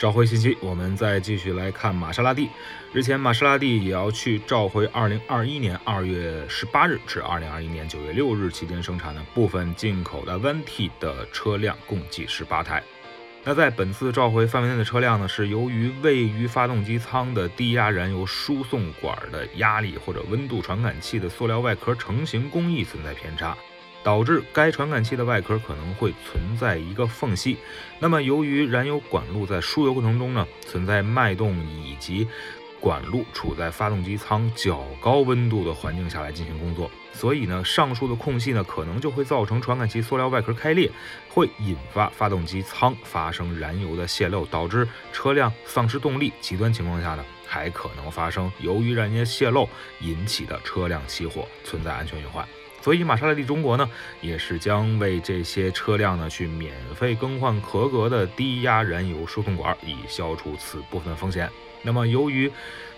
召回信息，我们再继续来看玛莎拉蒂。日前，玛莎拉蒂也要去召回2021年2月18日至2021年9月6日期间生产的部分进口的 Venti 的车辆，共计18台。那在本次召回范围内的车辆呢，是由于位于发动机舱的低压燃油输送管的压力或者温度传感器的塑料外壳成型工艺存在偏差。导致该传感器的外壳可能会存在一个缝隙。那么，由于燃油管路在输油过程中呢存在脉动，以及管路处在发动机舱较高温度的环境下来进行工作，所以呢，上述的空隙呢可能就会造成传感器塑料外壳开裂，会引发发动机舱发生燃油的泄漏，导致车辆丧失动力。极端情况下呢，还可能发生由于燃油泄漏引起的车辆起火，存在安全隐患。所以，玛莎拉蒂中国呢，也是将为这些车辆呢去免费更换合格的低压燃油输送管，以消除此部分风险。那么，由于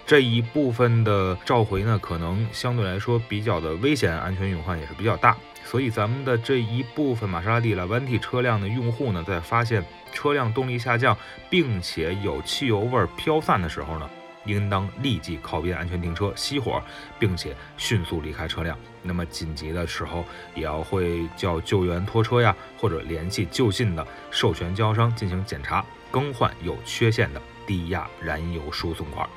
这一部分的召回呢，可能相对来说比较的危险，安全隐患也是比较大。所以，咱们的这一部分玛莎拉蒂拉万蒂车辆的用户呢，在发现车辆动力下降，并且有汽油味飘散的时候呢。应当立即靠边安全停车熄火，并且迅速离开车辆。那么紧急的时候，也要会叫救援拖车呀，或者联系就近的授权经销商进行检查，更换有缺陷的低压燃油输送管。